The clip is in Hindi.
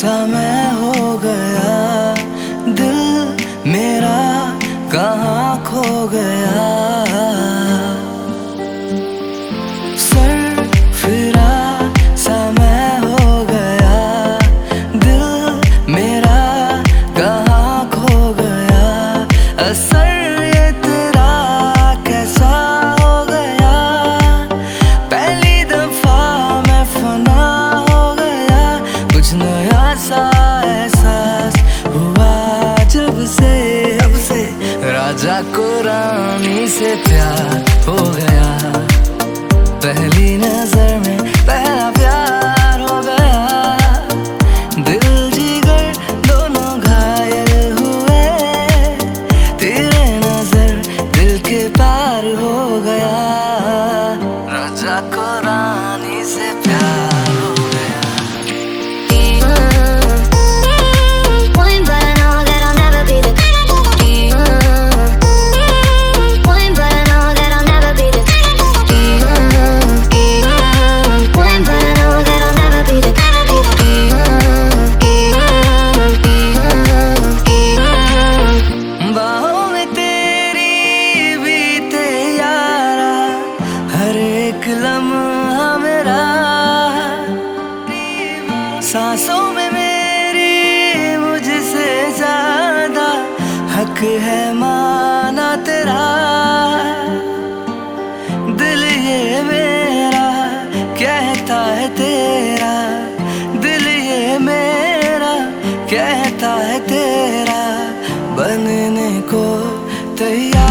सा मैं हो गया दिल मेरा कहाँ खो गया? कमी से प्यार हो गया। पहली नज़र में पहला प्यार हो गया। दिल जिगर दोनों घायल हुए। तेरे नज़र दिल के पार हो गया। एक लम्हा मेरा सांसों में मेरी मुझसे ज़्यादा हक है माना तेरा। दिल ये मेरा, कहता है तेरा। दिल ये मेरा, कहता है तेरा। बनने को तैयार।